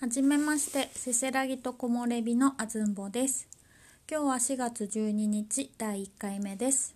はじめまして、せせらぎと木漏れ日のあずんぼです。今日は4月12日第1回目です。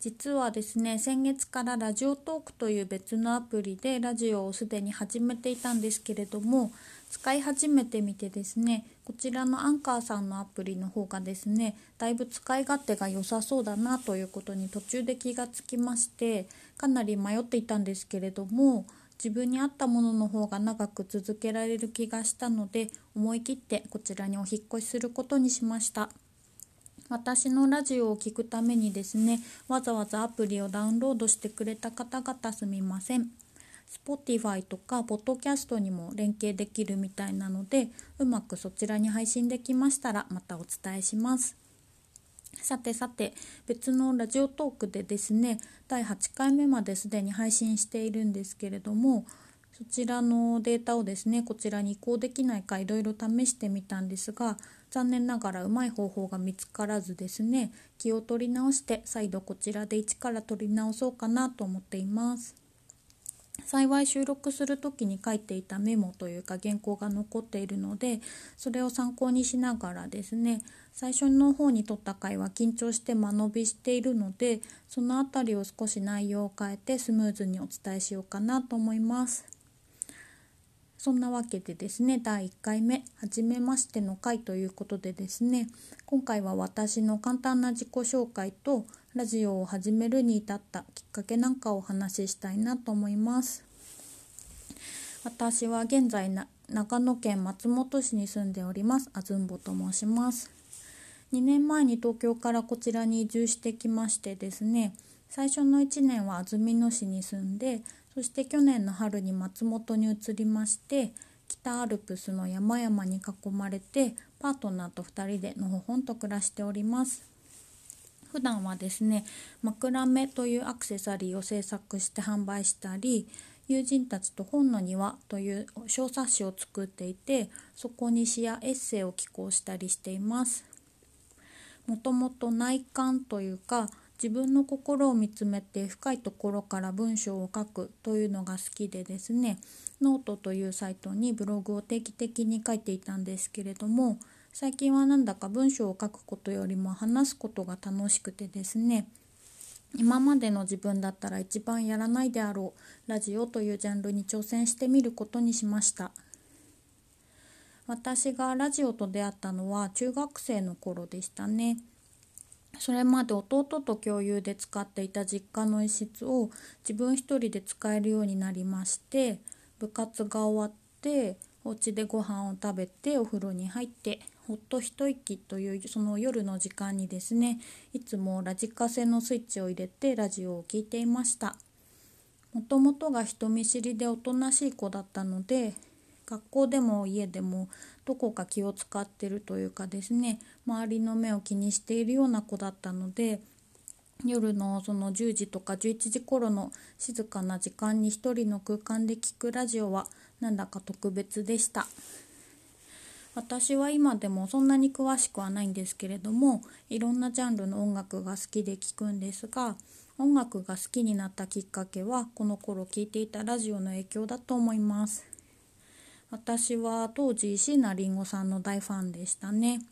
実はですね、先月からラジオトークという別のアプリでラジオをすでに始めていたんですけれども、使い始めてみてですね、こちらのアンカーさんのアプリの方がですね、だいぶ使い勝手が良さそうだなということに途中で気がつきまして、かなり迷っていたんですけれども、自分に合ったものの方が長く続けられる気がしたので思い切ってこちらにお引っ越しすることにしました。私のラジオを聴くためにですねわざわざアプリをダウンロードしてくれた方々すみません。Spotify とか Podcast にも連携できるみたいなのでうまくそちらに配信できましたらまたお伝えします。さてさて別のラジオトークでですね第8回目まですでに配信しているんですけれどもそちらのデータをですねこちらに移行できないかいろいろ試してみたんですが残念ながらうまい方法が見つからずですね気を取り直して再度こちらで一から取り直そうかなと思っています。幸い収録する時に書いていたメモというか原稿が残っているのでそれを参考にしながらですね最初の方に撮った回は緊張して間延びしているのでその辺りを少し内容を変えてスムーズにお伝えしようかなと思います。そんなわけでですね第1回目「はじめまして」の回ということでですね今回は私の簡単な自己紹介とラジオを始めるに至ったきっかけなんかをお話ししたいなと思います。私は現在な長野県松本市に住んでおります。あずんぼと申します。2年前に東京からこちらに移住してきましてですね最初の1年は安曇野市に住んでそして去年の春に松本に移りまして北アルプスの山々に囲まれてパートナーと2人でのほほんと暮らしております。普段はですね枕目というアクセサリーを制作して販売したり友人たちと本の庭という小冊子を作っていてそこに詩やエッセイを寄稿したりしています。もともと内観というか自分の心を見つめて深いところから文章を書くというのが好きでですねノートというサイトにブログを定期的に書いていたんですけれども最近はなんだか文章を書くことよりも話すことが楽しくてですね今までの自分だったら一番やらないであろうラジオというジャンルに挑戦してみることにしました。私がラジオと出会ったのは中学生の頃でしたね。それまで弟と共有で使っていた実家の一室を自分一人で使えるようになりまして部活が終わってお家でご飯を食べてお風呂に入ってほっと一息というその夜の時間にですねいつもラジカセのスイッチを入れてラジオを聴いていました。もともとが人見知りでおとなしい子だったので学校でも家でもどこか気を使ってるというかですね周りの目を気にしているような子だったので夜のその10時とか11時頃の静かな時間に一人の空間で聞くラジオはなんだか特別でした。私は今でもそんなに詳しくはないんですけれどもいろんなジャンルの音楽が好きで聞くんですが音楽が好きになったきっかけはこの頃聴いていたラジオの影響だと思います。私は当時椎名林檎さんの大ファンでしたね。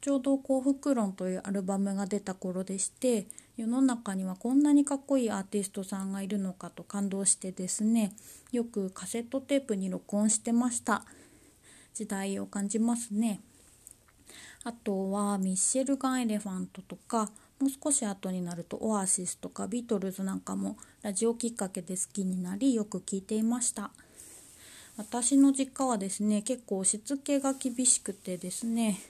ちょうど幸福論というアルバムが出た頃でして世の中にはこんなにかっこいいアーティストさんがいるのかと感動してですねよくカセットテープに録音してました。時代を感じますね。あとはミッシェルガン・エレファントとかもう少し後になるとオアシスとかビートルズなんかもラジオきっかけで好きになりよく聴いていました。私の実家はですね結構しつけが厳しくてですね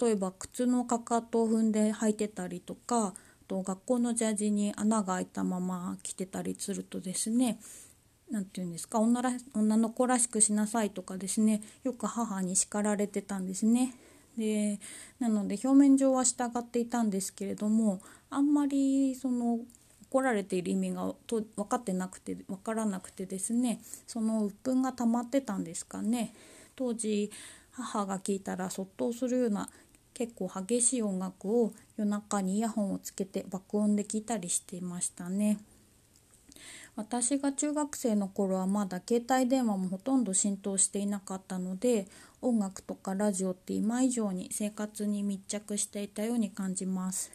例えば靴のかかとを踏んで履いてたりとかと学校のジャージに穴が開いたまま着てたりするとですね何て言うんですか女ら女の子らしくしなさいとかですねよく母に叱られてたんですね。でなので表面上は従っていたんですけれどもあんまりその怒られている意味がと分かってなくて分からなくてですねその鬱憤が溜まってたんですかね当時母が聞いたらそっとするような結構激しい音楽を夜中にイヤホンをつけて爆音で聞いたりしていましたね私が中学生の頃はまだ携帯電話もほとんど浸透していなかったので音楽とかラジオって今以上に生活に密着していたように感じます。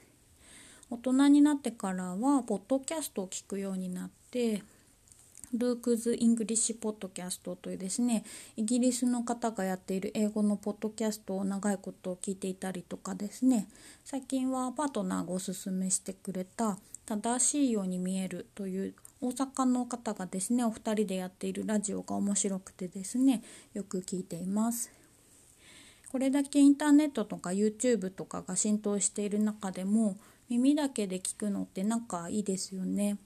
大人になってからはポッドキャストを聞くようになって Luke's English Podcast というですねイギリスの方がやっている英語のポッドキャストを長いこと聞いていたりとかですね最近はパートナーがおすすめしてくれた「正しいように見える」という大阪の方がですねお二人でやっているラジオが面白くてですねよく聞いています。これだけインターネットとか YouTube とかが浸透している中でも耳だけで聞くのってなんかいいですよね。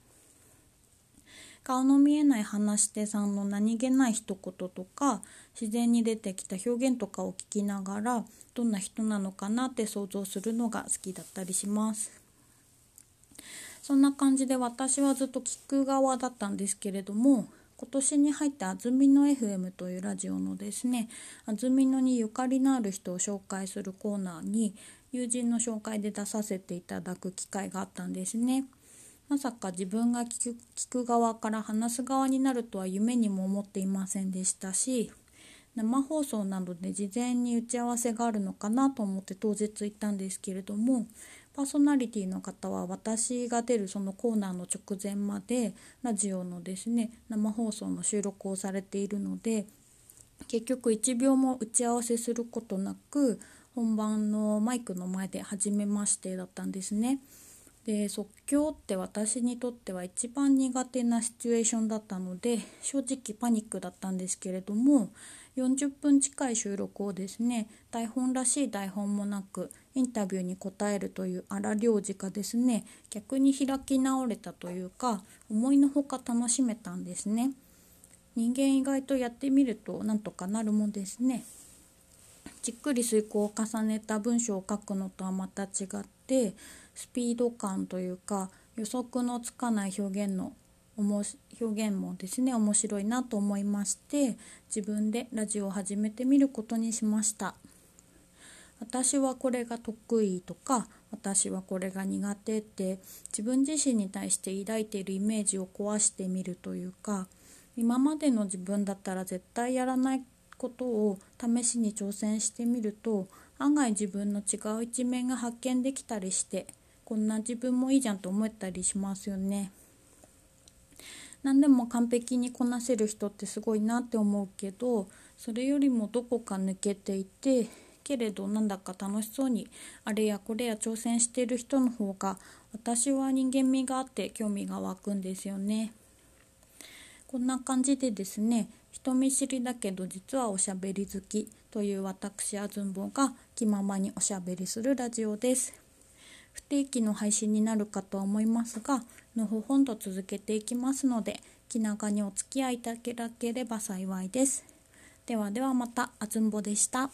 顔の見えない話し手さんの何気ない一言とか自然に出てきた表現とかを聞きながらどんな人なのかなって想像するのが好きだったりします。そんな感じで私はずっと聞く側だったんですけれども今年に入って安曇野 FM というラジオのですね安曇野にゆかりのある人を紹介するコーナーに友人の紹介で出させていただく機会があったんですね。まさか自分が聞く聞く側から話す側になるとは夢にも思っていませんでしたし生放送などで事前に打ち合わせがあるのかなと思って当日行ったんですけれどもパーソナリティの方は私が出るそのコーナーの直前までラジオのですね生放送の収録をされているので結局1秒も打ち合わせすることなく本番のマイクの前で初めましてだったんですね。で即興って私にとっては一番苦手なシチュエーションだったので正直パニックだったんですけれども40分近い収録をですね台本らしい台本もなくインタビューに答えるという荒療治がですね。逆に開き直れたというか思いのほか楽しめたんですね。人間意外とやってみるとなんとかなるもんですね。じっくり遂行を重ねた文章を書くのとはまた違ってスピード感というか予測のつかない表現の表現もですね面白いなと思いまして自分でラジオを始めてみることにしました。私はこれが得意とか私はこれが苦手って自分自身に対して抱いているイメージを壊してみるというか今までの自分だったら絶対やらないことを試しに挑戦してみると案外自分の違う一面が発見できたりしてこんな自分もいいじゃんと思ったりしますよね。何でも完璧にこなせる人ってすごいなって思うけどそれよりもどこか抜けていてけれどなんだか楽しそうにあれやこれや挑戦している人の方が私は人間味があって興味が湧くんですよね。こんな感じでですね人見知りだけど実はおしゃべり好きという私あずんぼが気ままにおしゃべりするラジオです。不定期の配信になるかとは思いますがのほほんと続けていきますので気長にお付き合いいただければ幸いです。ではではまたあずんぼでした。